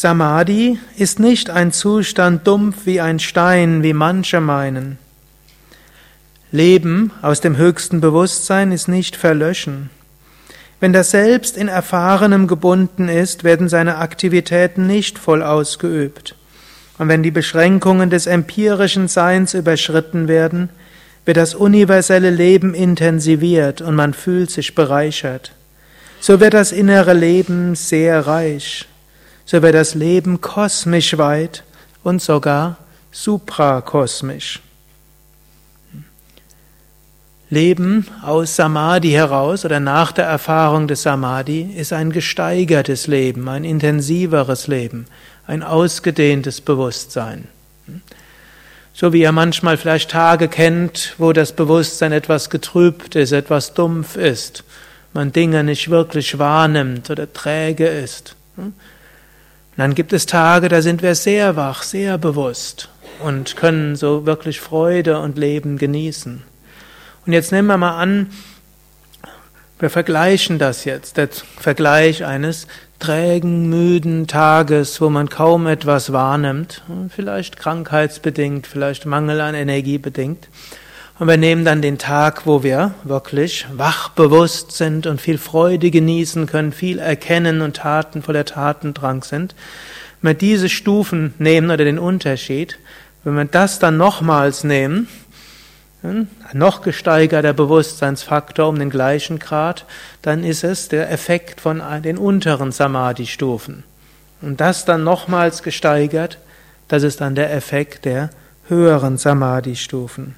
Samadhi ist nicht ein Zustand dumpf wie ein Stein, wie manche meinen. Leben aus dem höchsten Bewusstsein ist nicht verlöschen. Wenn das Selbst in Erfahrenem gebunden ist, werden seine Aktivitäten nicht voll ausgeübt. Und wenn die Beschränkungen des empirischen Seins überschritten werden, wird das universelle Leben intensiviert und man fühlt sich bereichert. So wird das innere Leben sehr reich. So wird das Leben kosmisch weit und sogar suprakosmisch. Leben aus Samadhi heraus oder nach der Erfahrung des Samadhi ist ein gesteigertes Leben, ein intensiveres Leben, ein ausgedehntes Bewusstsein. So wie ihr manchmal vielleicht Tage kennt, wo das Bewusstsein etwas getrübt ist, etwas dumpf ist, man Dinge nicht wirklich wahrnimmt oder träge ist. Dann gibt es Tage, da sind wir sehr wach, sehr bewusst und können so wirklich Freude und Leben genießen. Und jetzt nehmen wir mal an, wir vergleichen das jetzt, der Vergleich eines trägen, müden Tages, wo man kaum etwas wahrnimmt, vielleicht krankheitsbedingt, vielleicht Mangel an Energie bedingt. Und wir nehmen dann den Tag, wo wir wirklich wachbewusst sind und viel Freude genießen können, viel erkennen und Taten voller Tatendrang sind. Wenn wir diese Stufen nehmen oder den Unterschied, wenn wir das dann nochmals nehmen, ein noch gesteigerter Bewusstseinsfaktor um den gleichen Grad, dann ist es der Effekt von den unteren Samadhi-Stufen. Und das dann nochmals gesteigert, das ist dann der Effekt der höheren Samadhi-Stufen.